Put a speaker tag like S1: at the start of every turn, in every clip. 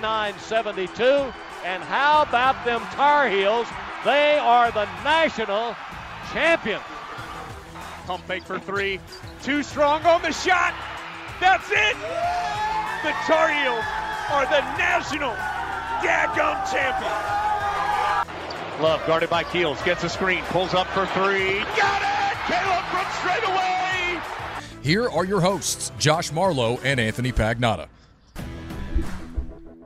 S1: 69 72. And how about them Tar Heels? They are the national champions. Pump fake for three. Too strong on the shot. That's it. The Tar Heels are the national daggum champions. Love guarded by Keels. Gets a screen. Pulls up for three. Got it. Caleb from straight away.
S2: Here are your hosts, Josh Marlowe and Anthony Pagnotta.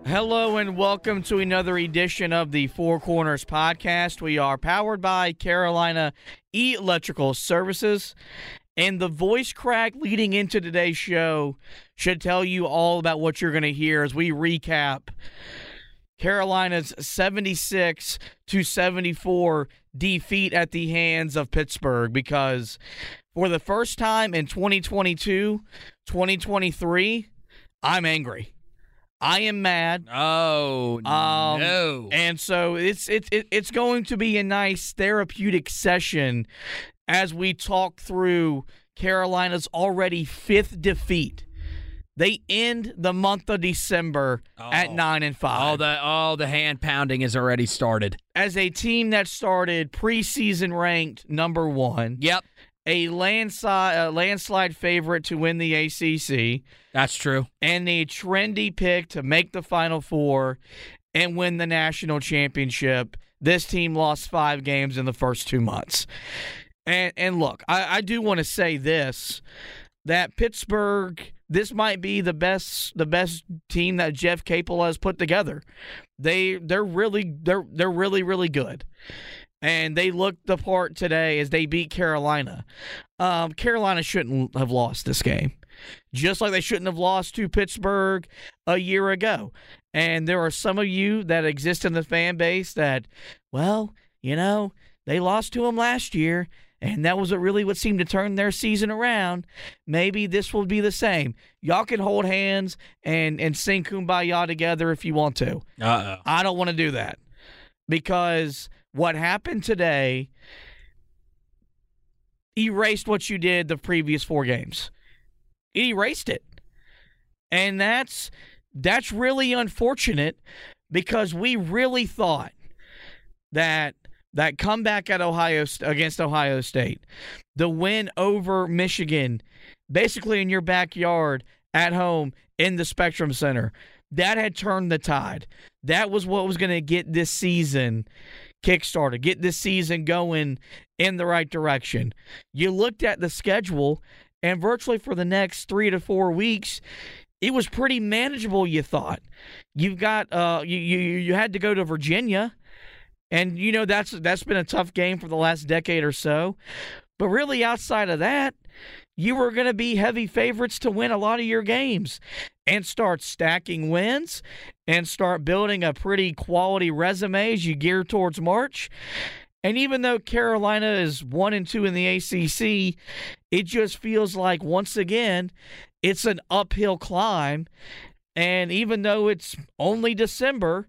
S3: Hello and welcome to another edition of the Four Corners podcast. We are powered by Carolina Electrical Services. And the voice crack leading into today's show should tell you all about what you're going to hear as we recap Carolina's 76 to 74 defeat at the hands of Pittsburgh because for the first time in 2022, 2023, I'm angry. I am mad.
S4: Oh
S3: Um,
S4: no!
S3: And so it's it's it- it's going to be a nice therapeutic session as we talk through Carolina's already fifth defeat. They end the month of December at
S4: Oh.
S3: nine and five.
S4: all the all the hand pounding has already started.
S3: as a team that started preseason ranked number one,
S4: Yep,
S3: a landslide, a landslide favorite to win the ACC,
S4: that's true.
S3: and the trendy pick to make the Final Four and win the national championship. This team lost five games in the first two months. And and look, I, I do want to say this that Pittsburgh this might be the best the best team that Jeff Capel has put together. They they're really they're they're really really good. And they looked the part today as they beat Carolina. Um, Carolina shouldn't have lost this game just like they shouldn't have lost to Pittsburgh a year ago. And there are some of you that exist in the fan base that, well, you know, they lost to them last year, and that was really what seemed to turn their season around. Maybe this will be the same. Y'all can hold hands and and sing kumbaya together if you want to.
S4: Uh oh.
S3: I don't want to do that because what happened today erased what you did the previous four games. It erased it. And that's that's really unfortunate because we really thought that that comeback at Ohio against Ohio State, the win over Michigan, basically in your backyard at home in the Spectrum Center, that had turned the tide. That was what was going to get this season kickstarted, get this season going in the right direction. You looked at the schedule, and virtually for the next three to four weeks, it was pretty manageable. You thought you've got uh you you you had to go to Virginia, and you know that's that's been a tough game for the last decade or so. But really, outside of that, you were going to be heavy favorites to win a lot of your games and start stacking wins and start building a pretty quality resume as you gear towards March. And even though Carolina is one and two in the ACC, it just feels like once again it's an uphill climb. And even though it's only December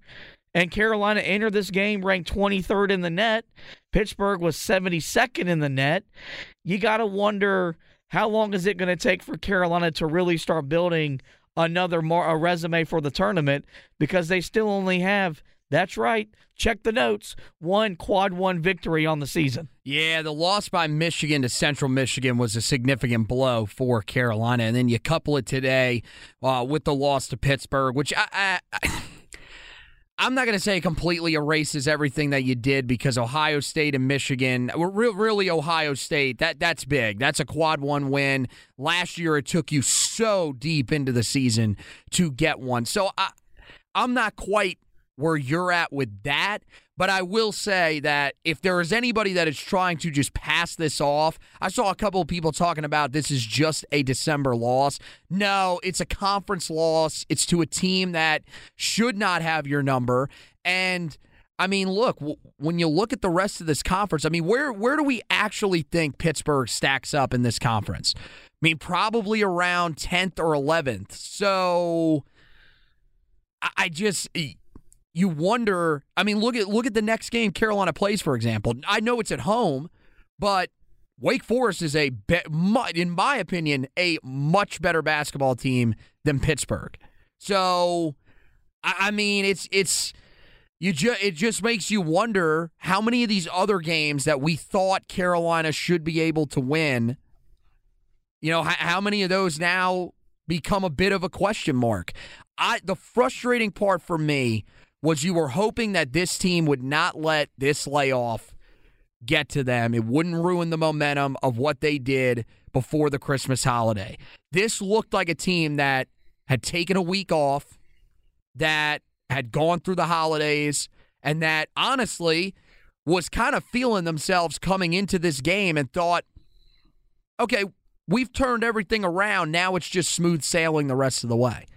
S3: And Carolina entered this game ranked 23rd in the net. Pittsburgh was 72nd in the net. You got to wonder how long is it going to take for Carolina to really start building another more a resume for the tournament because they still only have that's right. Check the notes. One quad one victory on the season.
S4: Yeah, the loss by Michigan to Central Michigan was a significant blow for Carolina, and then you couple it today uh, with the loss to Pittsburgh, which I, I I'm not going to say it completely erases everything that you did because Ohio State and Michigan, really Ohio State, that that's big. That's a quad one win. Last year it took you so deep into the season to get one. So I I'm not quite where you're at with that. But I will say that if there is anybody that is trying to just pass this off, I saw a couple of people talking about this is just a December loss. No, it's a conference loss. It's to a team that should not have your number. And I mean, look, when you look at the rest of this conference, I mean, where where do we actually think Pittsburgh stacks up in this conference? I mean, probably around 10th or 11th. So I just you wonder. I mean, look at look at the next game Carolina plays, for example. I know it's at home, but Wake Forest is a, in my opinion, a much better basketball team than Pittsburgh. So, I mean, it's it's you just it just makes you wonder how many of these other games that we thought Carolina should be able to win. You know, how many of those now become a bit of a question mark? I the frustrating part for me was you were hoping that this team would not let this layoff get to them. It wouldn't ruin the momentum of what they did before the Christmas holiday. This looked like a team that had taken a week off, that had gone through the holidays, and that honestly was kind of feeling themselves coming into this game and thought, okay, we've turned everything around. Now it's just smooth sailing the rest of the way.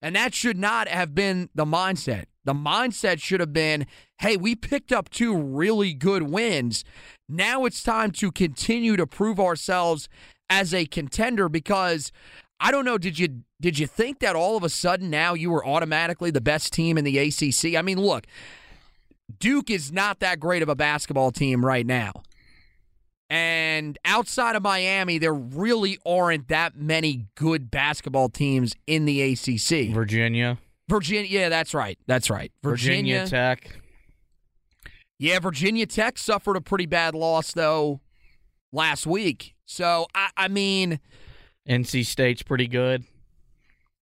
S4: And that should not have been the mindset. The mindset should have been hey, we picked up two really good wins. Now it's time to continue to prove ourselves as a contender because I don't know did you did you think that all of a sudden now you were automatically the best team in the ACC? I mean, look, Duke is not that great of a basketball team right now. And outside of Miami, there really aren't that many good basketball teams in the ACC.
S3: Virginia.
S4: Virginia, yeah, that's right. That's right.
S3: Virginia, Virginia Tech.
S4: Yeah, Virginia Tech suffered a pretty bad loss though last week. So I, I mean,
S3: NC State's pretty good.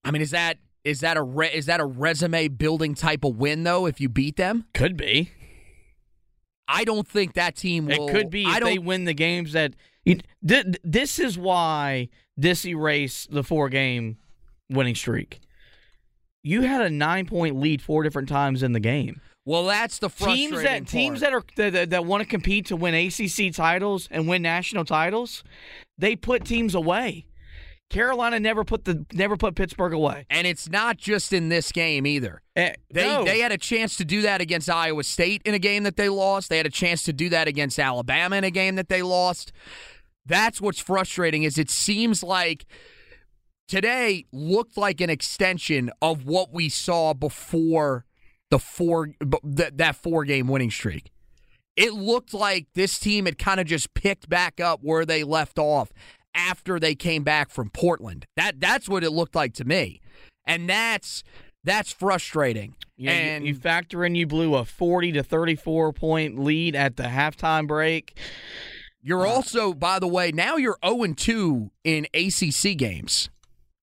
S4: I mean, is that is that a re, is that a resume building type of win though? If you beat them,
S3: could be.
S4: I don't think that team will.
S3: It could be if they win the games that. This is why this erased the four game winning streak you had a nine point lead four different times in the game.
S4: Well, that's the frustrating
S3: teams that
S4: part.
S3: teams that are that, that want to compete to win ACC titles and win national titles, they put teams away. Carolina never put the never put Pittsburgh away,
S4: and it's not just in this game either.
S3: Uh,
S4: they
S3: no.
S4: they had a chance to do that against Iowa State in a game that they lost. They had a chance to do that against Alabama in a game that they lost. That's what's frustrating is it seems like today looked like an extension of what we saw before the four that four game winning streak. It looked like this team had kind of just picked back up where they left off after they came back from Portland. That that's what it looked like to me. And that's that's frustrating.
S3: Yeah,
S4: and
S3: you, you factor in you blew a 40 to 34 point lead at the halftime break.
S4: You're uh, also, by the way, now you're 0 2 in ACC games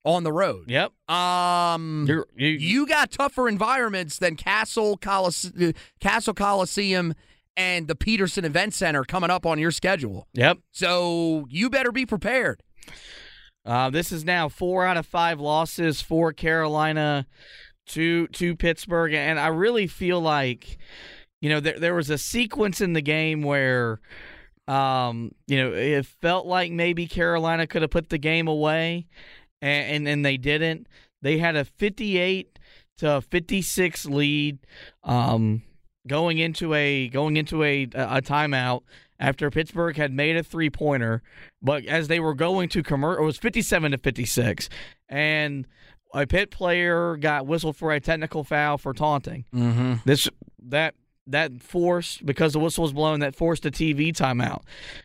S4: on the road.
S3: Yep.
S4: Um,
S3: You're, you,
S4: you got tougher environments than Cassell, Colise- Cassell Coliseum and the Petersen Event Center coming up on your schedule.
S3: Yep.
S4: So you better be prepared.
S3: Uh, this is now four out of five losses for Carolina to to Pittsburgh, and I really feel like, you know, there there was a sequence in the game where. Um, you know, it felt like maybe Carolina could have put the game away, and and, they didn't. They had a 58 to 56 lead um, going into a going into a a timeout after Pittsburgh had made a three pointer, but as they were going to commercial, it was 57 to 56, and a Pitt player got whistled for a technical foul for taunting.
S4: Mm-hmm.
S3: This that that forced because the whistle was blown that forced a TV timeout.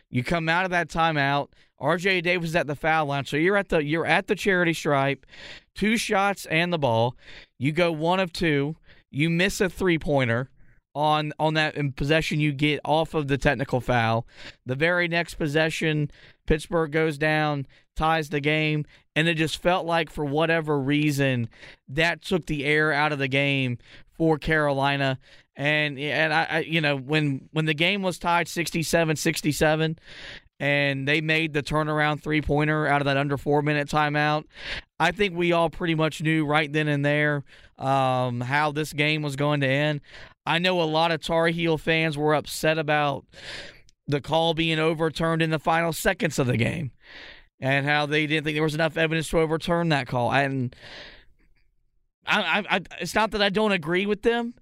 S3: You come out of that timeout. RJ Davis is at the foul line, so you're at the you're at the charity stripe, two shots and the ball. You go one of two. You miss a three pointer on on that possession you get off of the technical foul. The very next possession, Pittsburgh goes down, ties the game, and it just felt like for whatever reason that took the air out of the game for Carolina. And and I, I you know when when the game was tied 67-67 and they made the turnaround three pointer out of that under four minute timeout. I think we all pretty much knew right then and there um, how this game was going to end. I know a lot of Tar Heel fans were upset about the call being overturned in the final seconds of the game and how they didn't think there was enough evidence to overturn that call. And I, I, I it's not that I don't agree with them,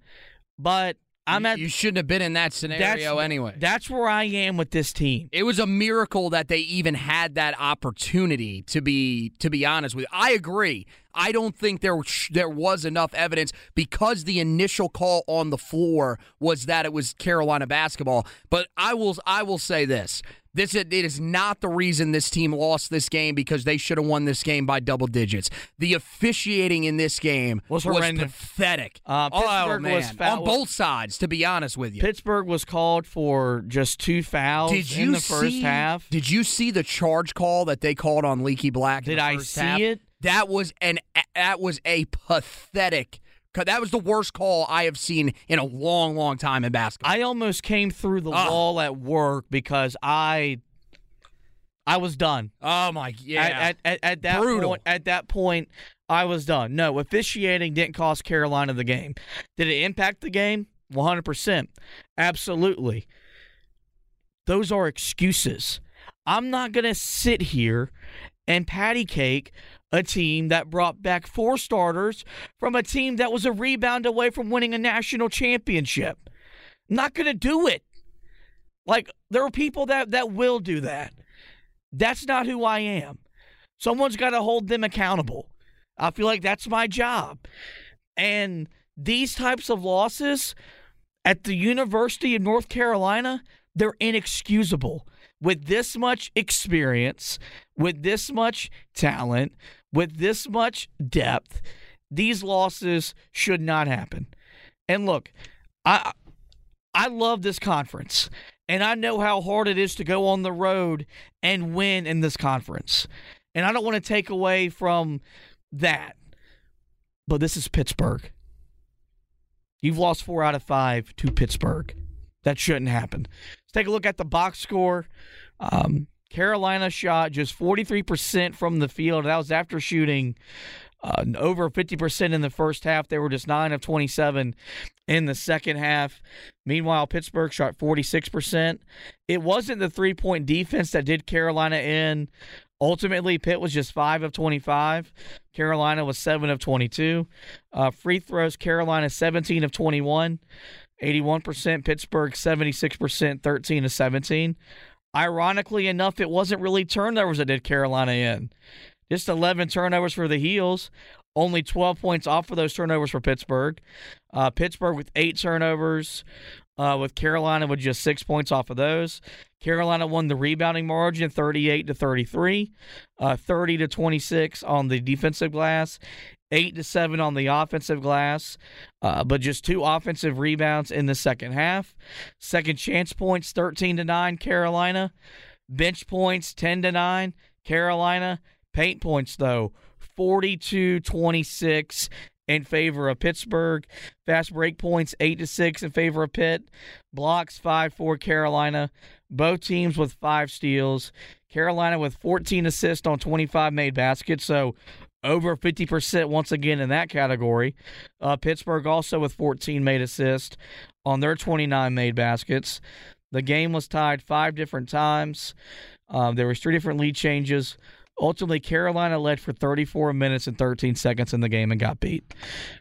S3: but I'm at
S4: You shouldn't have been in that scenario
S3: that's,
S4: anyway.
S3: That's where I am with this team.
S4: It was a miracle that they even had that opportunity. To be to be honest with you, I agree. I don't think there there was enough evidence because the initial call on the floor was that it was Carolina basketball. But I will I will say this: this it is not the reason this team lost this game because they should have won this game by double digits. The officiating in this game
S3: Was
S4: was,
S3: horrendous.
S4: pathetic.
S3: Uh,
S4: oh
S3: Pittsburgh was foul-
S4: on both sides. To be honest with you,
S3: Pittsburgh was called for just two fouls
S4: did you
S3: in the first
S4: see,
S3: half.
S4: Did you see the charge call that they called on Leaky Black?
S3: Did I see
S4: half?
S3: it?
S4: That was an that was a pathetic. That was the worst call I have seen in a long, long time in basketball.
S3: I almost came through the
S4: Ugh.
S3: wall at work because I I was done.
S4: oh my yeah!
S3: At, at, at, at that
S4: Brutal.
S3: point, at that point, I was done. No, officiating didn't cost Carolina the game. Did it impact the game? One hundred percent, absolutely. Those are excuses. I'm not gonna sit here and patty cake a team that brought back four starters from a team that was a rebound away from winning a national championship. Not gonna do it. Like there are people that that will do that. That's not who I am. Someone's got to hold them accountable. I feel like that's my job. And these types of losses at the University of North Carolina, they're inexcusable. With this much experience, with this much talent, with this much depth, these losses should not happen. And look, I I love this conference. And I know how hard it is to go on the road and win in this conference. And I don't want to take away from that. But this is Pittsburgh. You've lost four out of five to Pittsburgh. That shouldn't happen. Let's take a look at the box score. Um, Carolina shot just 43% from the field. That was after shooting uh, over 50% in the first half. They were just 9 of 27 in the second half. Meanwhile, Pittsburgh shot 46%. It wasn't the three point defense that did Carolina in. Ultimately, Pitt was just 5 of 25. Carolina was 7 of 22. Uh, free throws, Carolina 17 of 21. 81%. Pittsburgh 76%, 13 to 17. Ironically enough, it wasn't really turnovers that did Carolina in. Just 11 turnovers for the Heels. Only 12 points off of those turnovers for Pittsburgh. Uh, Pittsburgh with eight turnovers, uh, with Carolina with just six points off of those. Carolina won the rebounding margin 38 to 33, uh, 30 to 26 on the defensive glass, 8 to 7 on the offensive glass, uh, but just two offensive rebounds in the second half. Second chance points 13 to 9, Carolina. Bench points 10 to 9, Carolina. Paint points, though, 42 26 in favor of Pittsburgh. Fast break points 8 to 6 in favor of Pitt. Blocks 5 4 Carolina. Both teams with 5 steals. Carolina with 14 assists on 25 made baskets, so over 50% once again in that category. Uh, Pittsburgh also with 14 made assists on their 29 made baskets. The game was tied five different times. Um, there was three different lead changes Ultimately, Carolina led for 34 minutes and 13 seconds in the game and got beat.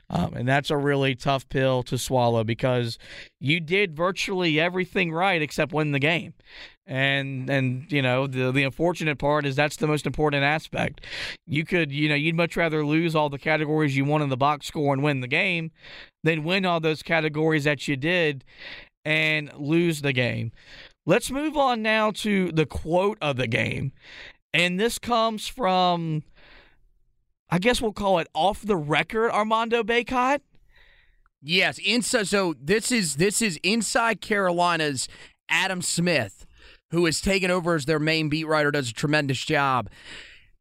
S3: Um, and that's a really tough pill to swallow because you did virtually everything right except win the game. And and you know the the unfortunate part is that's the most important aspect. You could you know you'd much rather lose all the categories you won in the box score and win the game than win all those categories that you did and lose the game. Let's move on now to the quote of the game. And this comes from, I guess we'll call it off the record Armando Bacot.
S4: Yes, inside. So this is this is inside Carolina's Adam Smith, who has taken over as their main beat writer, does a tremendous job.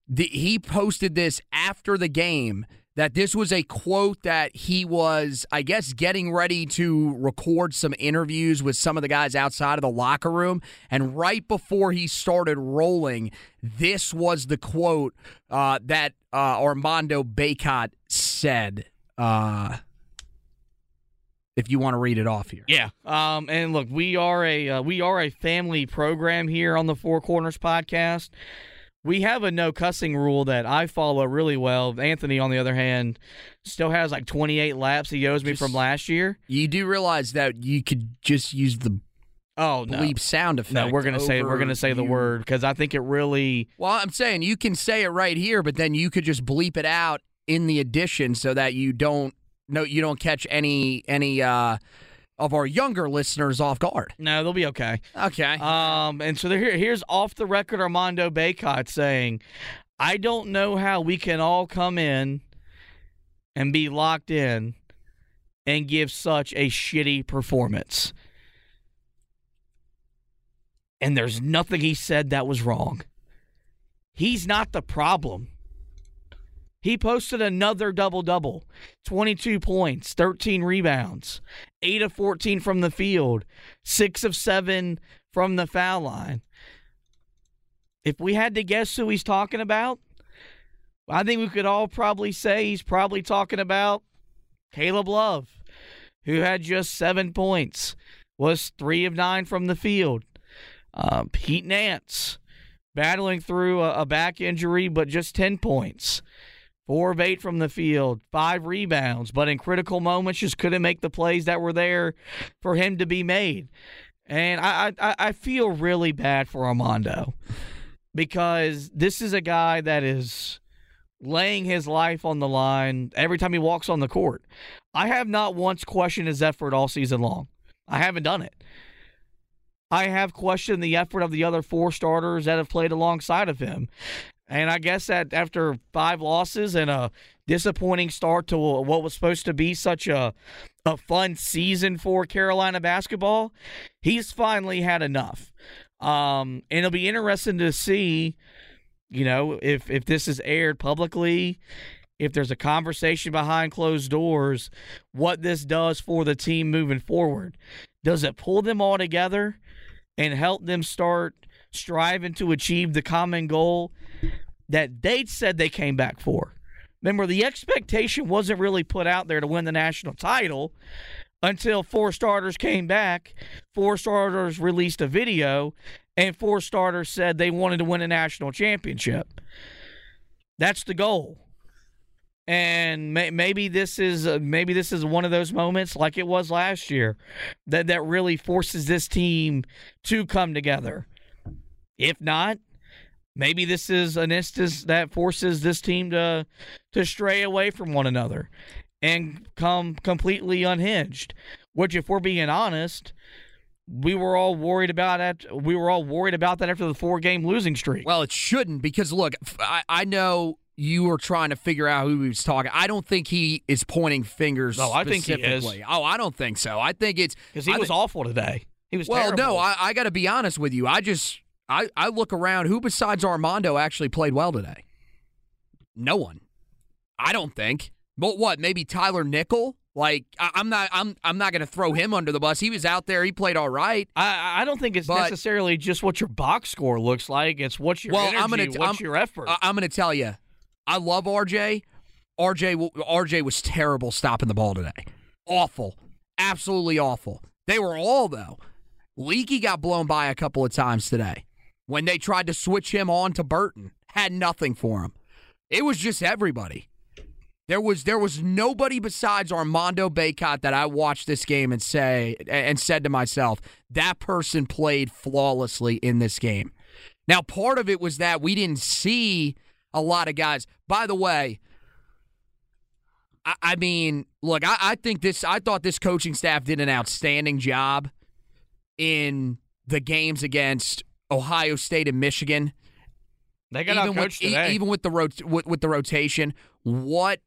S4: The, he posted this after the game that this was a quote that he was, I guess, getting ready to record some interviews with some of the guys outside of the locker room. And right before he started rolling, this was the quote uh, that uh, Armando Bacot said. Uh, if you want to read it off here.
S3: Yeah. Um, and look, we are a uh, we are a family program here on the Four Corners podcast we have a no cussing rule that I follow really well. Anthony, on the other hand, still has like 28 laps he owes me just, from last year.
S4: You do realize that you could just use the
S3: oh no.
S4: bleep sound effect.
S3: No, we're gonna say we're gonna say you. the word because I think it really.
S4: Well, I'm saying you can say it right here, but then you could just bleep it out in the addition so that you don't no you don't catch any any. uh of our younger listeners off guard.
S3: No, they'll be okay.
S4: Okay.
S3: Um, and so here, here's off the record Armando Bacot saying, "I don't know how we can all come in and be locked in and give such a shitty performance." And there's nothing he said that was wrong. He's not the problem. He posted another double double 22 points, 13 rebounds, 8 of 14 from the field, 6 of 7 from the foul line. If we had to guess who he's talking about, I think we could all probably say he's probably talking about Caleb Love, who had just seven points, was three of nine from the field. Uh, Pete Nance, battling through a, a back injury, but just 10 points. Four of eight from the field, five rebounds, but in critical moments just couldn't make the plays that were there for him to be made. And I, I, I feel really bad for Armando because this is a guy that is laying his life on the line every time he walks on the court. I have not once questioned his effort all season long. I haven't done it. I have questioned the effort of the other four starters that have played alongside of him. And I guess that after five losses and a disappointing start to what was supposed to be such a a fun season for Carolina basketball, he's finally had enough. Um, and it'll be interesting to see, you know, if if this is aired publicly, if there's a conversation behind closed doors, what this does for the team moving forward. Does it pull them all together and help them start striving to achieve the common goal that they said they came back for. Remember, the expectation wasn't really put out there to win the national title until four starters came back. Four starters released a video, and four starters said they wanted to win a national championship. That's the goal. And may, maybe this is uh, maybe this is one of those moments like it was last year that that really forces this team to come together. If not, Maybe this is an instance that forces this team to to stray away from one another and come completely unhinged. Which, if we're being honest, we were all worried about it. We were all worried about that after the four game losing streak.
S4: Well, it shouldn't because look, I, I know you were trying to figure out who he was talking. I don't think he is pointing fingers.
S3: No, I think he is.
S4: Oh, I don't think so. I think it's
S3: because he I was th- awful today. He was
S4: well.
S3: Terrible.
S4: No, I, I got to be honest with you. I just I, I look around, who besides Armando actually played well today? No one. I don't think. But what? Maybe Tyler Nickel? Like I, am not I'm I'm not going to throw him under the bus. He was out there. He played all right.
S3: I I don't think it's but, necessarily just what your box score looks like. It's what's your well, energy, I'm gonna, what's I'm, your effort.
S4: I, I'm going to tell you, I love RJ. RJ RJ was terrible stopping the ball today. Awful, absolutely awful. They were all though. Leaky got blown by a couple of times today when they tried to switch him on to Burton. had nothing for him. It was just everybody. There was there was nobody besides Armando Bacot that I watched this game and say and said to myself, that person played flawlessly in this game. Now, part of it was that we didn't see a lot of guys. By the way, I, I mean, look, I, I think this. I thought this coaching staff did an outstanding job in the games against Ohio State and Michigan.
S3: They got
S4: even with,
S3: today.
S4: even with the rot- with, with the rotation. What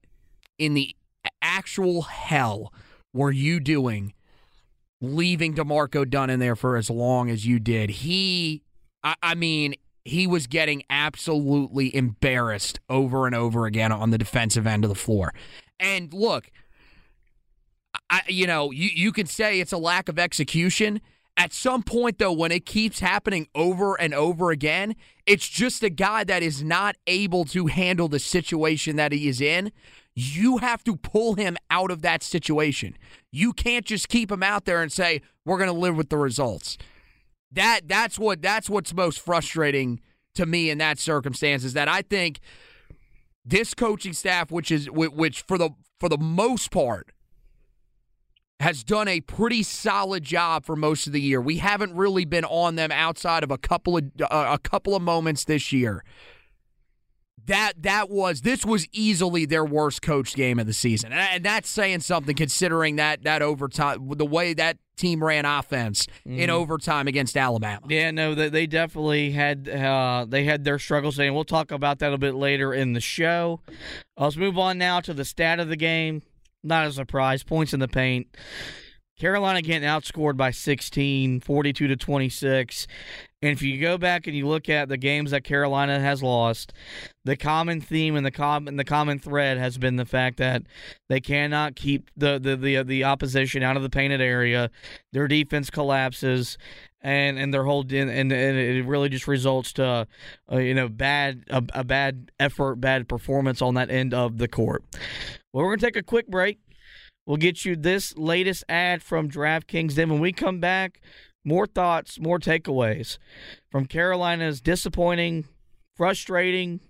S4: in the actual hell were you doing leaving D'Marco Dunn in there for as long as you did? He, I, I mean, he was getting absolutely embarrassed over and over again on the defensive end of the floor. And look, I, you know, you, you can say it's a lack of execution. At some point, though, when it keeps happening over and over again, it's just a guy that is not able to handle the situation that he is in. You have to pull him out of that situation. You can't just keep him out there and say, we're going to live with the results. That that's what that's what's most frustrating to me in that circumstance is that I think this coaching staff, which is which for the for the most part has done a pretty solid job for most of the year. We haven't really been on them outside of a couple of uh, a couple of moments this year. That that was this was easily their worst coach game of the season, and that's saying something considering that that overtime the way that team ran offense mm. in overtime against Alabama.
S3: Yeah, no, they, they definitely had uh, they had their struggles, and we'll talk about that a bit later in the show. Let's move on now to the stat of the game. Not a surprise. Points in the paint. Carolina getting outscored by 16, 42 to 26. And if you go back and you look at the games that Carolina has lost, the common theme and the common the common thread has been the fact that they cannot keep the the the, the opposition out of the painted area. Their defense collapses, and and their whole and, and it really just results to uh, you know bad a, a bad effort, bad performance on that end of the court. Well, we're gonna take a quick break. We'll get you this latest ad from DraftKings. Then when we come back, more thoughts, more takeaways from Carolina's disappointing, frustrating,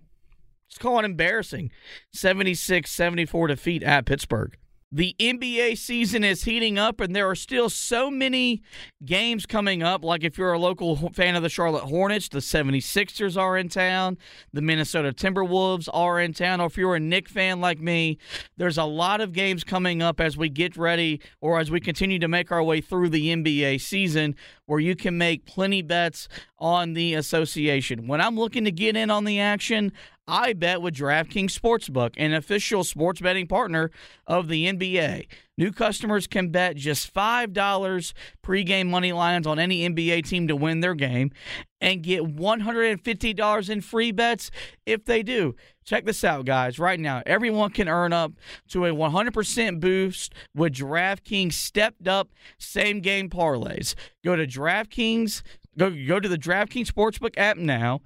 S3: let's call it embarrassing 76 74 defeat at Pittsburgh. The NBA season is heating up, and there are still so many games coming up. Like if you're a local fan of the Charlotte Hornets, the 76ers are in town, the Minnesota Timberwolves are in town. Or if you're a Knick fan like me, there's a lot of games coming up as we get ready or as we continue to make our way through the NBA season where you can make plenty bets on the association. When I'm looking to get in on the action, I bet with DraftKings Sportsbook, an official sports betting partner of the NBA. New customers can bet just $5 pregame money lines on any NBA team to win their game and get $150 in free bets if they do. Check this out, guys. Right now, everyone can earn up to a 100% boost with DraftKings stepped up same game parlays. Go to DraftKings Go go to the DraftKings Sportsbook app now,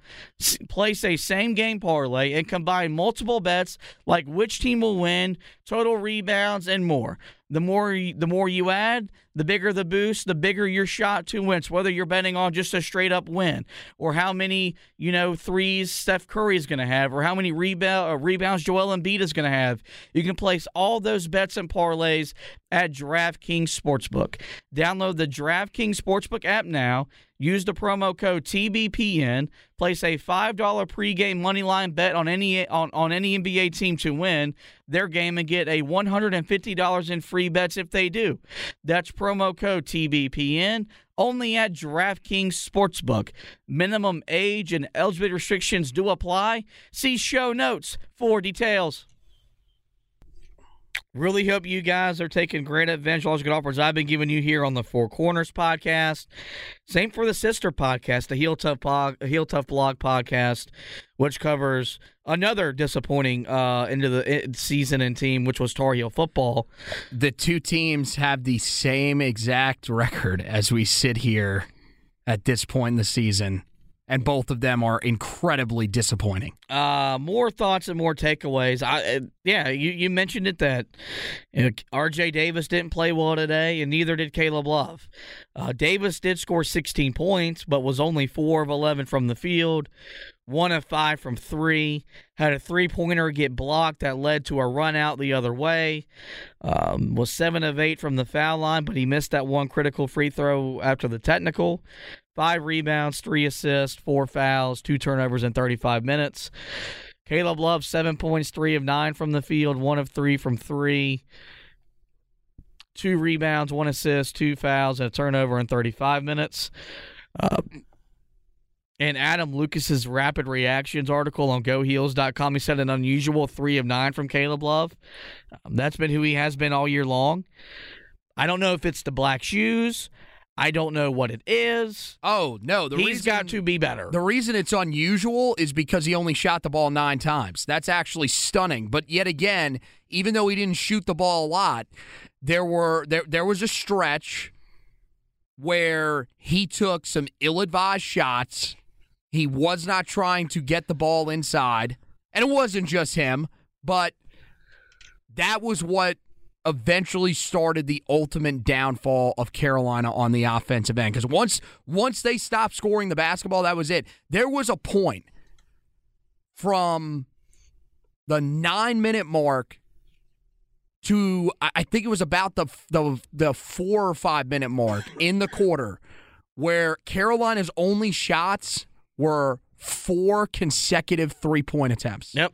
S3: place a same game parlay, and combine multiple bets like which team will win, total rebounds, and more. The more the more you add, the bigger the boost, the bigger your shot to win. Whether you're betting on just a straight up win, or how many you know threes Steph Curry is going to have, or how many rebound, uh, rebounds Joel Embiid is going to have, you can place all those bets and parlays at DraftKings Sportsbook. Download the DraftKings Sportsbook app now. Use the promo code TBPN. Place a five dollar pregame money line bet on any on, on any NBA team to win their game and get a one hundred and fifty dollars in free bets if they do. That's promo code TBPN only at DraftKings Sportsbook. Minimum age and eligibility restrictions do apply. See show notes for details. Really hope you guys are taking great advantage of all good offers I've been giving you here on the Four Corners podcast. Same for the sister podcast, the Heel Tough Heel Tough blog podcast, which covers another disappointing uh, end of the season and team, which was Tar Heel football.
S4: The two teams have the same exact record as we sit here at this point in the season and both of them are incredibly disappointing.
S3: Uh, more thoughts and more takeaways. I, uh, yeah, you, you mentioned it that you know, R.J. Davis didn't play well today, and neither did Caleb Love. Uh, Davis did score 16 points, but was only four of 11 from the field, one of five from three. Had a three pointer get blocked that led to a run out the other way. Um, was seven of eight from the foul line, but he missed that one critical free throw after the technical. Five rebounds, three assists, four fouls, two turnovers in 35 minutes. Caleb Love, seven points, three of nine from the field, one of three from three. Two rebounds, one assist, two fouls, and a turnover in 35 minutes. Uh, and Adam Lucas's rapid reactions article on GoHeels.com, he said an unusual three of nine from Caleb Love. Um, that's been who he has been all year long. I don't know if it's the black shoes. I don't know what it is.
S4: Oh no, the
S3: He's
S4: reason,
S3: got to be better.
S4: The reason it's unusual is because he only shot the ball nine times. That's actually stunning. But yet again, even though he didn't shoot the ball a lot, there were there there was a stretch where he took some ill-advised shots. He was not trying to get the ball inside, and it wasn't just him, but that was what eventually started the ultimate downfall of Carolina on the offensive end because once once they stopped scoring the basketball that was it there was a point from the 9 minute mark to I think it was about the the the 4 or 5 minute mark in the quarter where Carolina's only shots were four consecutive three-point attempts.
S3: Yep.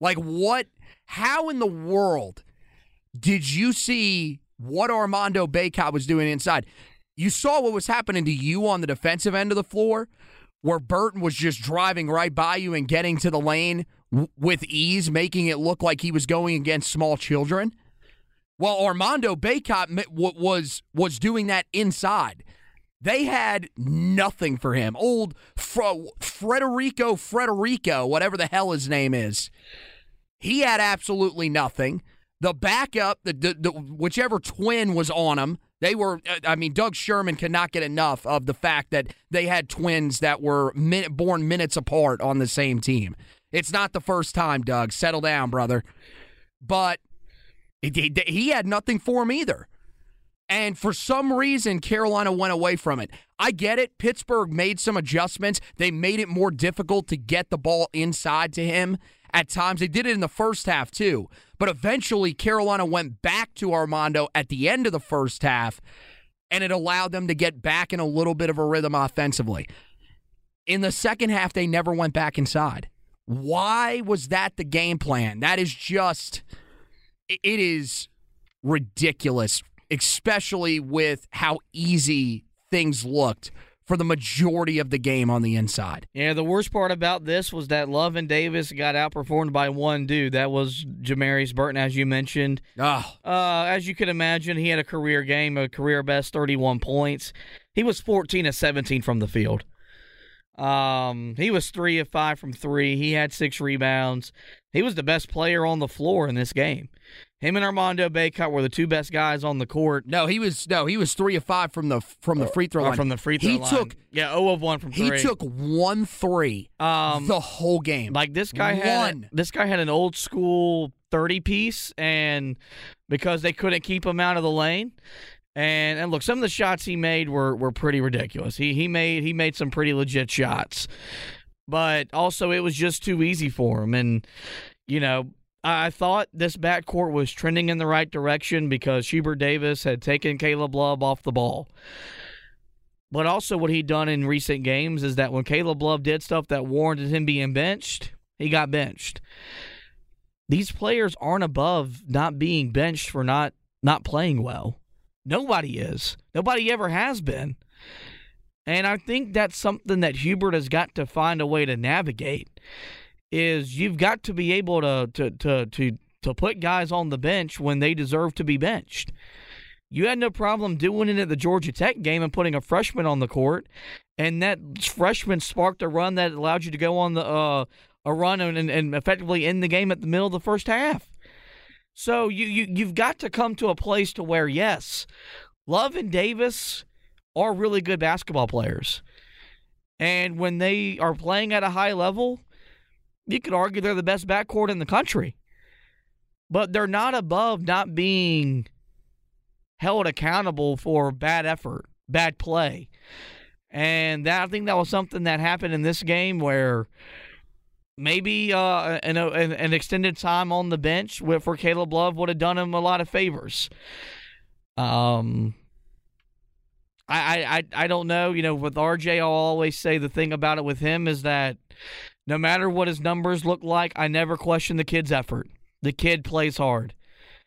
S4: Like what how in the world did you see what Armando Bacot was doing inside? You saw what was happening to you on the defensive end of the floor, where Burton was just driving right by you and getting to the lane w- with ease, making it look like he was going against small children. Well, Armando Bacot was was doing that inside. They had nothing for him. Old Fr- Frederico Frederico, whatever the hell his name is, he had absolutely nothing the backup, the, the, the, whichever twin was on him, they were. uh, I mean, Doug Sherman cannot get enough of the fact that they had twins that were born minutes apart on the same team. It's not the first time, Doug. Settle down, brother. But he, he had nothing for him either. And for some reason, Carolina went away from it. I get it. Pittsburgh made some adjustments. They made it more difficult to get the ball inside to him at times. They did it in the first half, too. But eventually, Carolina went back to Armando at the end of the first half, and it allowed them to get back in a little bit of a rhythm offensively. In the second half, they never went back inside. Why was that the game plan? That is just, it is ridiculous, especially with how easy things looked for the majority of the game on the inside.
S3: Yeah, the worst part about this was that Love and Davis got outperformed by one dude. That was Jamarius Burton, as you mentioned.
S4: Oh,
S3: Uh, as you can imagine, he had a career game, a career best 31 points. He was 14 of 17 from the field. Um, he was three of five from three. He had six rebounds. He was the best player on the floor in this game. Him and Armando Bacot were the two best guys on the court.
S4: no, he was no, he was three of five from the from the free throw
S3: Or
S4: line.
S3: from the free throw
S4: he
S3: line.
S4: took
S3: yeah, 0 of 1 from three.
S4: he took one three
S3: um,
S4: the whole game.
S3: Like this guy had
S4: One.
S3: this guy had an old school 30 piece and because they couldn't keep him out of the lane and and look some of the shots he made were were pretty ridiculous. He he made he made some pretty legit shots. But also it was just too easy for him and you know I thought this backcourt was trending in the right direction because Hubert Davis had taken Caleb Love off the ball. But also, what he'd done in recent games is that when Caleb Love did stuff that warranted him being benched, he got benched. These players aren't above not being benched for not not playing well. Nobody is. Nobody ever has been. And I think that's something that Hubert has got to find a way to navigate. Is you've got to be able to to to to to put guys on the bench when they deserve to be benched. You had no problem doing it at the Georgia Tech game and putting a freshman on the court, and that freshman sparked a run that allowed you to go on the uh, a run and, and effectively end the game at the middle of the first half. So you, you you've got to come to a place to where yes, Love and Davis are really good basketball players. And when they are playing at a high level, you could argue they're the best backcourt in the country. But they're not above not being held accountable for bad effort, bad play. And that I think that was something that happened in this game where maybe uh, an, an, an extended time on the bench for Caleb Love would have done him a lot of favors. Um, I, I, I don't know. You know, with RJ, I'll always say the thing about it with him is that no matter what his numbers look like, I never question the kid's effort. The kid plays hard.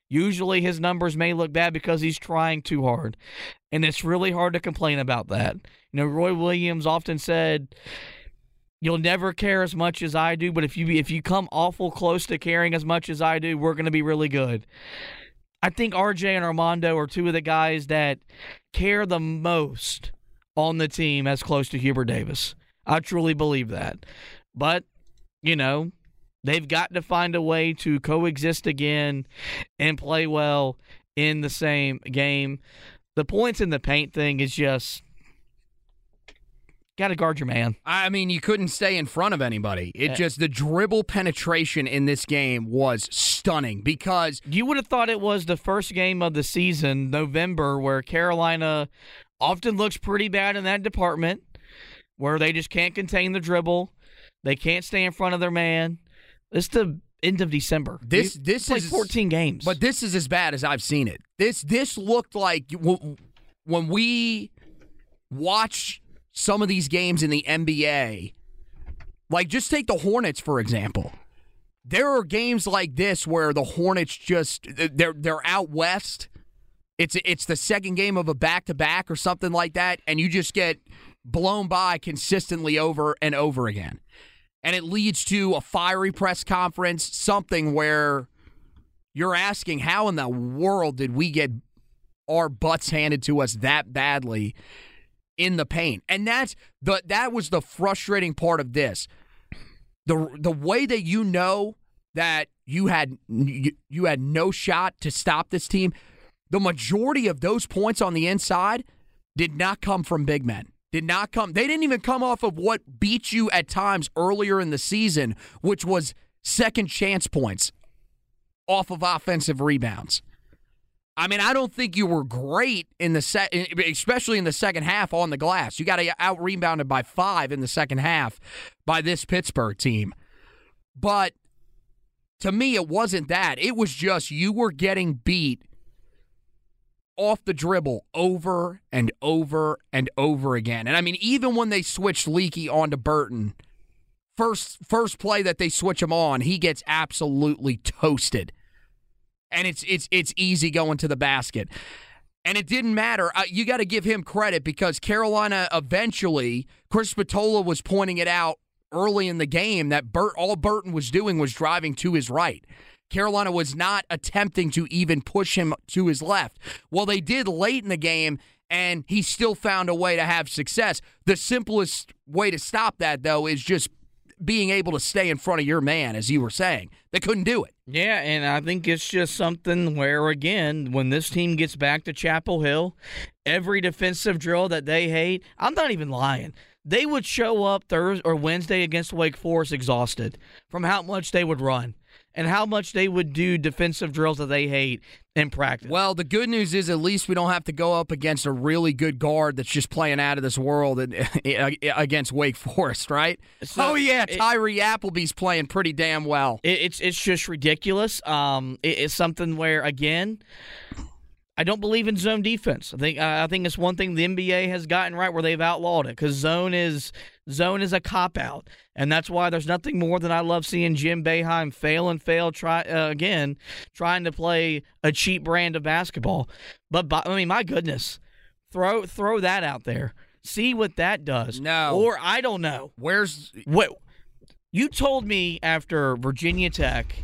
S3: Usually his numbers may look bad because he's trying too hard. And it's really hard to complain about that. You know, Roy Williams often said, You'll never care as much as I do, but if you if you come awful close to caring as much as I do, we're gonna be really good. I think RJ and Armando are two of the guys that care the most on the team as close to Hubert Davis. I truly believe that. But, you know, they've got to find a way to coexist again and play well in the same game. The points in the paint thing is just got to guard your man.
S4: I mean, you couldn't stay in front of anybody. It
S3: Yeah.
S4: just the dribble penetration in this game was stunning because
S3: You would have thought it was the first game of the season, November, where Carolina often looks pretty bad in that department, where they just can't contain the dribble, they can't stay in front of their man. It's the end of December.
S4: This-
S3: We
S4: this is-
S3: 14 games,
S4: But this is as bad as I've seen it. This this looked like when we watch some of these games in the NBA. Like just take the Hornets for example. There are games like this where the Hornets just they're they're out west. It's it's the second game of a back to back or something like that, and you just get blown by consistently over and over again. And it leads to a fiery press conference, something where you're asking how in the world did we get our butts handed to us that badly in the paint? And that's the that was the frustrating part of this. The the way that you know that you had you, you had no shot to stop this team, the majority of those points on the inside did not come from big men. Did not come. They didn't even come off of what beat you at times earlier in the season, which was second chance points off of offensive rebounds. I mean, I don't think you were great in the set, especially in the second half on the glass. You got out rebounded by five in the second half by this Pittsburgh team. But to me, it wasn't that. It was just you were getting beat off the dribble over and over and over again. And I mean, even when they switched Leaky onto Burton, first first play that they switch him on, he gets absolutely toasted. And it's it's it's easy going to the basket. And it didn't matter. Uh, you got to give him credit because Carolina eventually, Chris Spatola was pointing it out early in the game that Burt, all Burton was doing was driving to his right. Carolina was not attempting to even push him to his left. Well, they did late in the game, and he still found a way to have success. The simplest way to stop that, though, is just being able to stay in front of your man, as you were saying. They couldn't do it.
S3: Yeah, and I think it's just something where, again, when this team gets back to Chapel Hill, every defensive drill that they hate, I'm not even lying. They would show up Thursday or Wednesday against Wake Forest exhausted from how much they would run and how much they would do defensive drills that they hate in practice.
S4: Well, the good news is at least we don't have to go up against a really good guard that's just playing out of this world and, against Wake Forest, right?
S3: So
S4: oh yeah,
S3: it-
S4: Tyree Appleby's playing pretty damn well.
S3: It, it's it's just ridiculous. Um, it- it's something where again, I don't believe in zone defense. I think I think it's one thing the NBA has gotten right where they've outlawed it because zone is zone is a cop out, and that's why there's nothing more than I love seeing Jim Boeheim fail and fail try uh, again, trying to play a cheap brand of basketball. But by, I mean, my goodness, throw throw that out there. See what that does.
S4: No.
S3: or I don't know.
S4: Where's
S3: What you told me after Virginia Tech,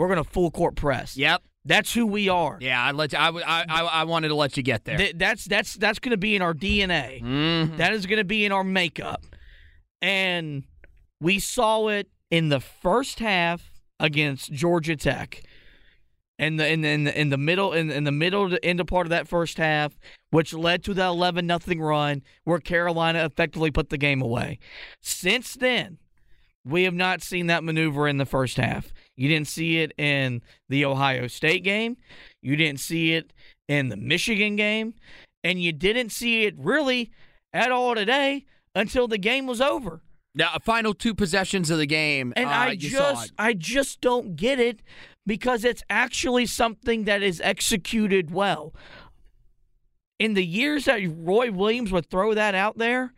S3: we're going to full court press.
S4: Yep.
S3: That's who we are.
S4: Yeah, I let you, I, I, I, I wanted to let you get there.
S3: Th- that's that's that's going to be in our DNA.
S4: Mhm.
S3: That is going to be in our makeup. And we saw it in the first half against Georgia Tech. And the in the, in the, in the middle in, in the middle to end of part of that first half, which led to the 11 nothing run where Carolina effectively put the game away. Since then, we have not seen that maneuver in the first half. You didn't see it in the Ohio State game. You didn't see it in the Michigan game. And you didn't see it really at all today until the game was over.
S4: Now, final two possessions of the game,
S3: and
S4: uh,
S3: I just,
S4: it.
S3: I just don't get it because it's actually something that is executed well. In the years that Roy Williams would throw that out there,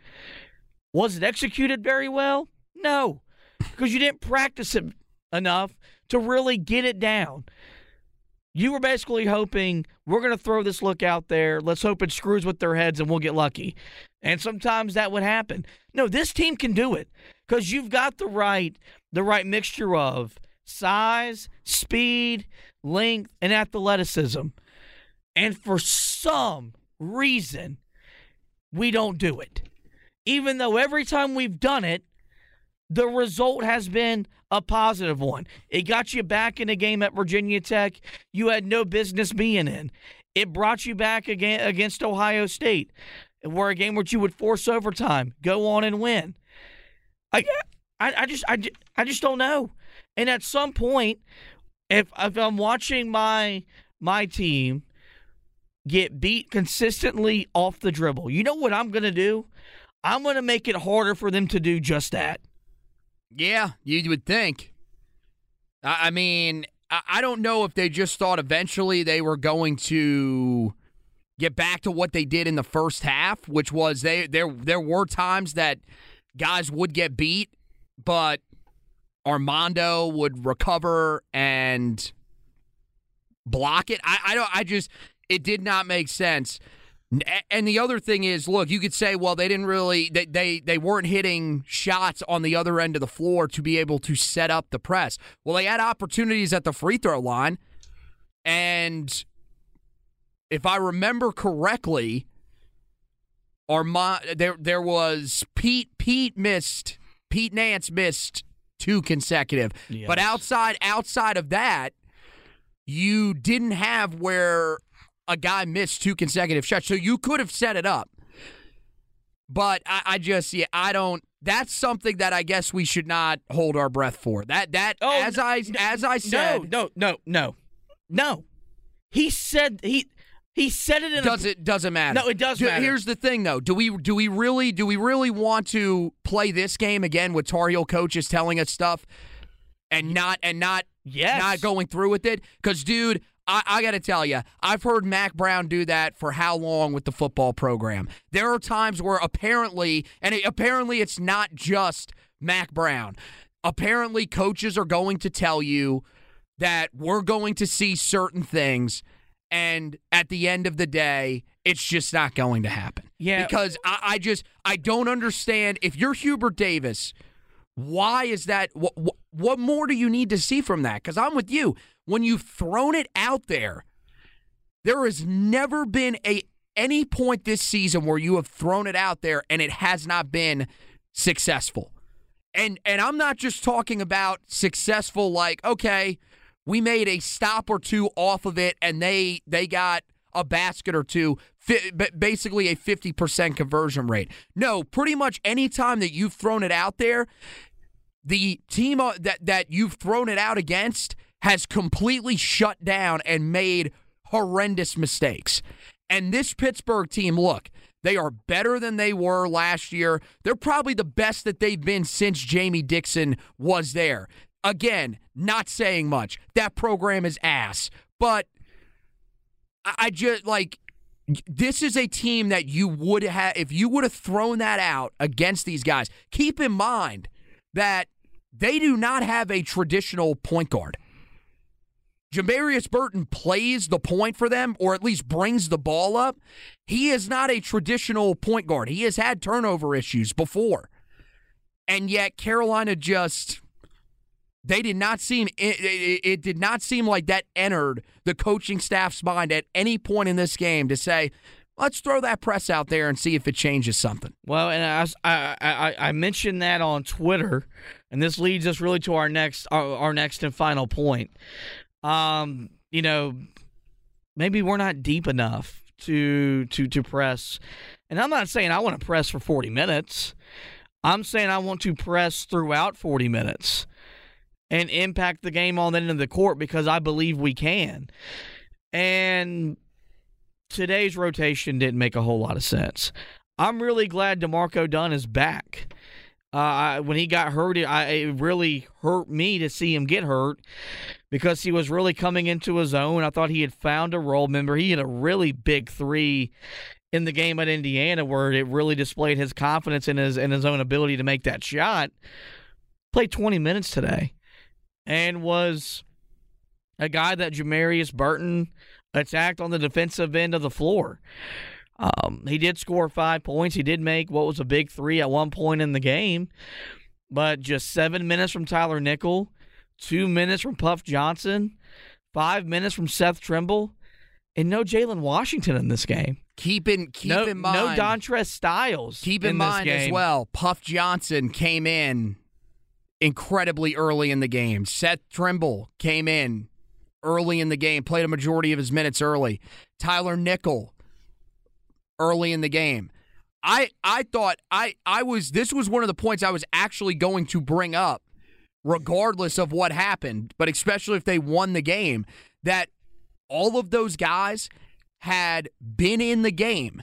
S3: was it executed very well? No, because you didn't practice it enough to really get it down. You were basically hoping we're going to throw this look out there. Let's hope it screws with their heads and we'll get lucky. And sometimes that would happen. No, this team can do it because you've got the right the right mixture of size, speed, length, and athleticism. And for some reason, we don't do it. Even though every time we've done it, the result has been a positive one. It got you back in a game at Virginia Tech you had no business being in. It brought you back again against Ohio State, where a game which you would force overtime, go on and win. I, I, I just, I, I just don't know. And at some point, if if I'm watching my my team get beat consistently off the dribble, you know what I'm gonna do? I'm gonna make it harder for them to do just that.
S4: Yeah, you would think. I mean, I I don't know if they just thought eventually they were going to get back to what they did in the first half, which was they there there were times that guys would get beat, but Armando would recover and block it. I, I don't I just it did not make sense. And the other thing is, look, you could say, well, they didn't really, they, they they weren't hitting shots on the other end of the floor to be able to set up the press. Well, they had opportunities at the free throw line, and if I remember correctly, Armand, there there was Pete Pete missed Pete Nance missed two consecutive, but outside outside of that, you didn't have where a guy missed two consecutive shots. So you could have set it up. But I, I just yeah, I don't that's something that I guess we should not hold our breath for. That that
S3: Oh,
S4: as I as I said
S3: no, no, no, no, no. He said he he said it in
S4: does
S3: a,
S4: it doesn't matter.
S3: No, it does
S4: Do-
S3: matter.
S4: Here's the thing though. Do we do we really do we really want to play this game again with Tar Heel coaches telling us stuff and not and not
S3: Yes.
S4: not going through with it? Because dude, I, I got to tell you, I've heard Mack Brown do that for how long with the football program. There are times where apparently, and it, apparently it's not just Mack Brown. Apparently, coaches are going to tell you that we're going to see certain things, and at the end of the day, it's just not going to happen.
S3: Yeah.
S4: Because I, I just I don't understand if you're Hubert Davis. Why is that? What, what, what more do you need to see from that? Because I'm with you. When you've thrown it out there, there has never been a any point this season where you have thrown it out there and it has not been successful. And and I'm not just talking about successful like okay, we made a stop or two off of it and they they got a basket or two, basically a 50% conversion rate. No, pretty much any time that you've thrown it out there, the team uh, that that you've thrown it out against has completely shut down and made horrendous mistakes. And this Pittsburgh team, look, they are better than they were last year. They're probably the best that they've been since Jamie Dixon was there. Again, not saying much. That program is ass. But I, just like this is a team that you would have if you would have thrown that out against these guys. Keep in mind that they do not have a traditional point guard. Jamarius Burton plays the point for them, or at least brings the ball up. He is not a traditional point guard. He has had turnover issues before. And yet, Carolina just. They did not seem it, it, it did not seem like that entered the coaching staff's mind at any point in this game to say, let's throw that press out there and see if it changes something.
S3: Well, and I, I, I, mentioned that on Twitter, and this leads us really to our next our, our next and final point. Um, you know, maybe we're not deep enough to to to press. And I'm not saying I want to press for 40 minutes. I'm saying I want to press throughout 40 minutes and impact the game on the end of the court because I believe we can. And today's rotation didn't make a whole lot of sense. I'm really glad D'Marco Dunn is back. Uh, when he got hurt, it, I, it really hurt me to see him get hurt because he was really coming into his own. I thought he had found a role. Remember, he had a really big three in the game at Indiana where it really displayed his confidence in his in his own ability to make that shot. Played 20 minutes today and was a guy that Jamarius Burton attacked on the defensive end of the floor. Um, he did score five points. He did make what was a big three at one point in the game, but just seven minutes from Tyler Nickel, two minutes from Puff Johnson, five minutes from Seth Trimble, and no Jalen Washington in this game.
S4: Keep in keep
S3: no,
S4: in mind.
S3: no Dontrez Styles.
S4: Keep in,
S3: in
S4: mind
S3: this game.
S4: as well. Puff Johnson came in incredibly early in the game. Seth Trimble came in early in the game, played a majority of his minutes early. Tyler Nickel early in the game. I I thought I I was this was one of the points I was actually going to bring up regardless of what happened, but especially if they won the game that all of those guys had been in the game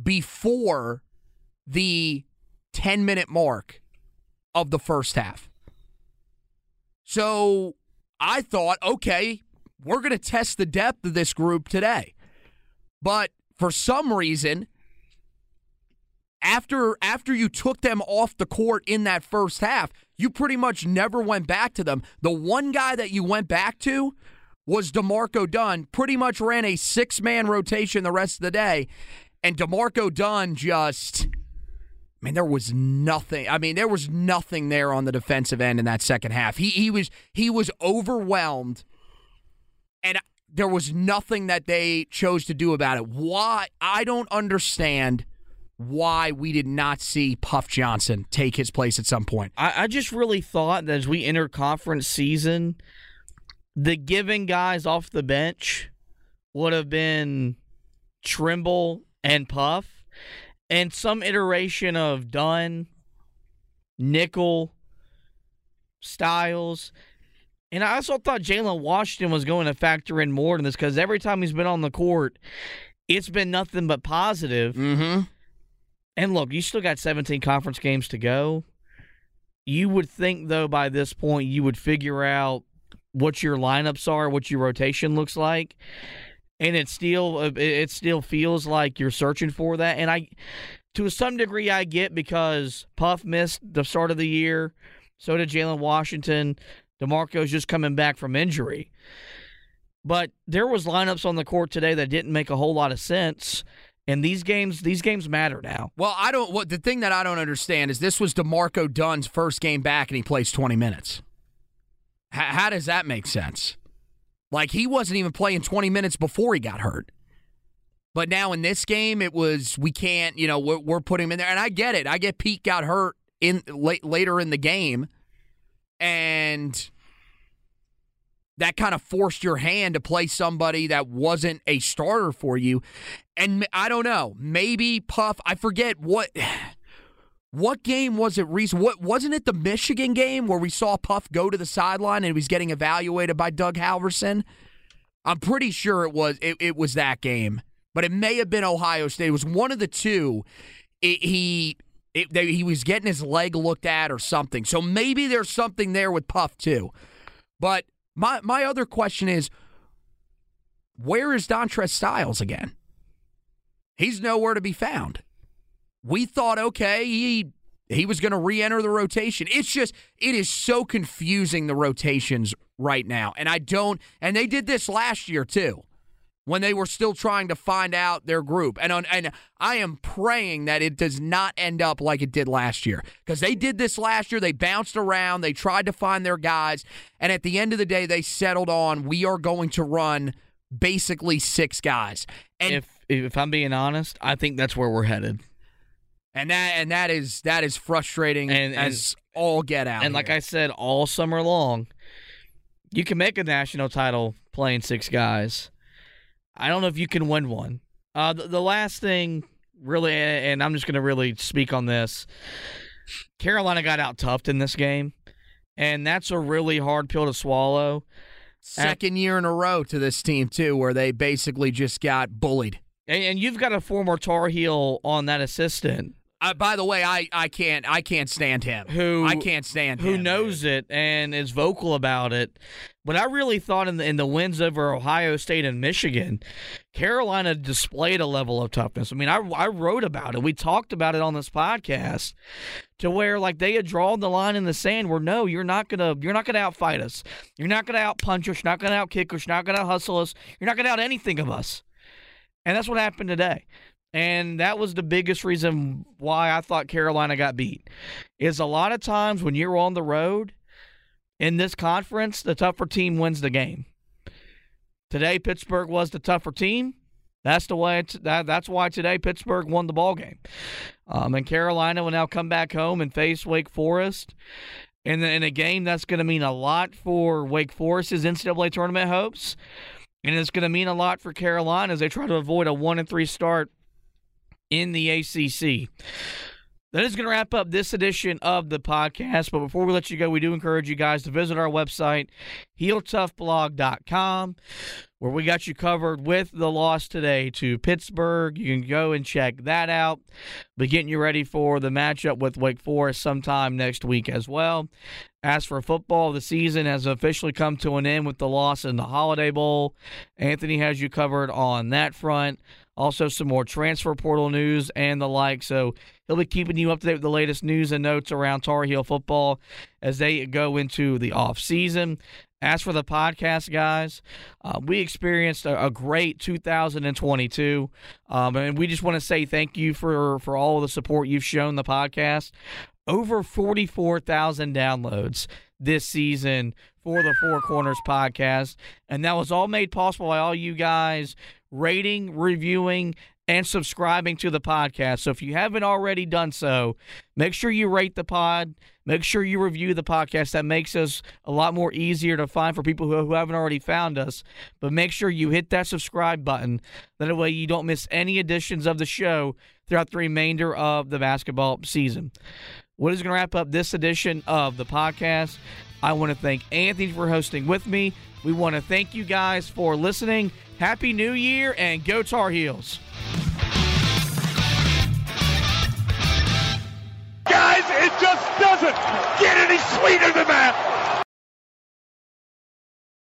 S4: before the 10 minute mark of the first half. So I thought, okay, we're going to test the depth of this group today. But for some reason, after after you took them off the court in that first half, you pretty much never went back to them. The one guy that you went back to was D'Marco Dunn. Pretty much ran a six man rotation the rest of the day, and D'Marco Dunn just. I mean, there was nothing. I mean, there was nothing there on the defensive end in that second half. He he was he was overwhelmed, there was nothing that they chose to do about it. Why? I don't understand why we did not see Puff Johnson take his place at some point.
S3: I, I just really thought that as we enter conference season, the giving guys off the bench would have been Trimble and Puff, and some iteration of Dunn, Nickel, Styles. And I also thought Jalen Washington was going to factor in more in this because every time he's been on the court, it's been nothing but positive.
S4: Mm-hmm.
S3: And look, you still got 17 conference games to go. You would think, though, by this point, you would figure out what your lineups are, what your rotation looks like, and it still it still feels like you're searching for that. And I, to some degree, I get because Puff missed the start of the year, so did Jalen Washington. D'Marco's just coming back from injury, but there was lineups on the court today that didn't make a whole lot of sense. And these games, these games matter now.
S4: Well, I don't. What the thing that I don't understand is this was D'Marco Dunn's first game back, and he plays twenty minutes. H- how does that make sense? Like he wasn't even playing twenty minutes before he got hurt. But now in this game, it was we can't. You know, we're, we're putting him in there, and I get it. I get Pete got hurt in late, later in the game, and that kind of forced your hand to play somebody that wasn't a starter for you. And I don't know, maybe Puff, I forget what what game was it recent? What wasn't it the Michigan game where we saw Puff go to the sideline and he was getting evaluated by Doug Halverson? I'm pretty sure it was it, it was that game. But it may have been Ohio State. It was one of the two. It, he it, they, he was getting his leg looked at or something. So maybe there's something there with Puff too. But my my other question is, where is Dontrez Styles again? He's nowhere to be found. We thought, okay, he he was going to re-enter the rotation. It's just it is so confusing the rotations right now, and I don't. And they did this last year too, when they were still trying to find out their group. And on, and I am praying that it does not end up like it did last year because they did this last year. They bounced around, they tried to find their guys, and at the end of the day, they settled on we are going to run basically six guys. And
S3: if if I'm being honest, I think that's where we're headed.
S4: And that and that is that is frustrating
S3: And-
S4: as all get out.
S3: And like. I said all summer long, you can make a national title playing six guys. I don't know if you can win one. Uh, the, the last thing, really, and I'm just going to really speak on this. Carolina got out toughed in this game, and that's a really hard pill to swallow.
S4: Second year in a row to this team too, where they basically just got bullied.
S3: And, and you've got a former Tar Heel on that assistant.
S4: Uh, by the way, I, I can't I can't stand him.
S3: Who
S4: I can't stand
S3: who
S4: him,
S3: knows
S4: dude.
S3: it and is vocal about it. But I really thought in the in the wins over Ohio State and Michigan, Carolina displayed a level of toughness. I mean, I I wrote about it. We talked about it on this podcast to where like they had drawn the line in the sand where no, you're not gonna you're not gonna outfight us. You're not gonna outpunch us. You're not gonna outkick us. You're not gonna hustle us. You're not gonna out anything of us. And that's what happened today. And that was the biggest reason why I thought Carolina got beat. Is a lot of times when you're on the road in this conference, the tougher team wins the game. Today, Pittsburgh was the tougher team. That's the way. That, that's why today Pittsburgh won the ball game. Um, and Carolina will now come back home and face Wake Forest. In, the, in a game that's going to mean a lot for Wake Forest's NCAA tournament hopes, and it's going to mean a lot for Carolina as they try to avoid a one and three start in the ACC. That is going to wrap up this edition of the podcast. But before we let you go, we do encourage you guys to visit our website, heeltoughblog.com, where we got you covered with the loss today to Pittsburgh. You can go and check that out. But getting you ready for the matchup with Wake Forest sometime next week as well. As for football, the season has officially come to an end with the loss in the Holiday Bowl. Anthony has you covered on that front. Also, some more transfer portal news and the like. So he'll be keeping you up to date with the latest news and notes around Tar Heel football as they go into the off season. As for the podcast, guys, uh, we experienced a, a great 2022, um, and we just want to say thank you for for all the support you've shown the podcast. Over 44,000 downloads this season for the Four Corners podcast, and that was all made possible by all you guys rating, reviewing, and subscribing to the podcast. So if you haven't already done so, make sure you rate the pod. Make sure you review the podcast. That makes us a lot more easier to find for people who, who haven't already found us. But make sure you hit that subscribe button. That way you don't miss any editions of the show throughout the remainder of the basketball season. What is going to wrap up this edition of the podcast? I want to thank Anthony for hosting with me. We want to thank you guys for listening. Happy New Year and go Tar Heels.
S1: Guys, it just doesn't get any sweeter than that.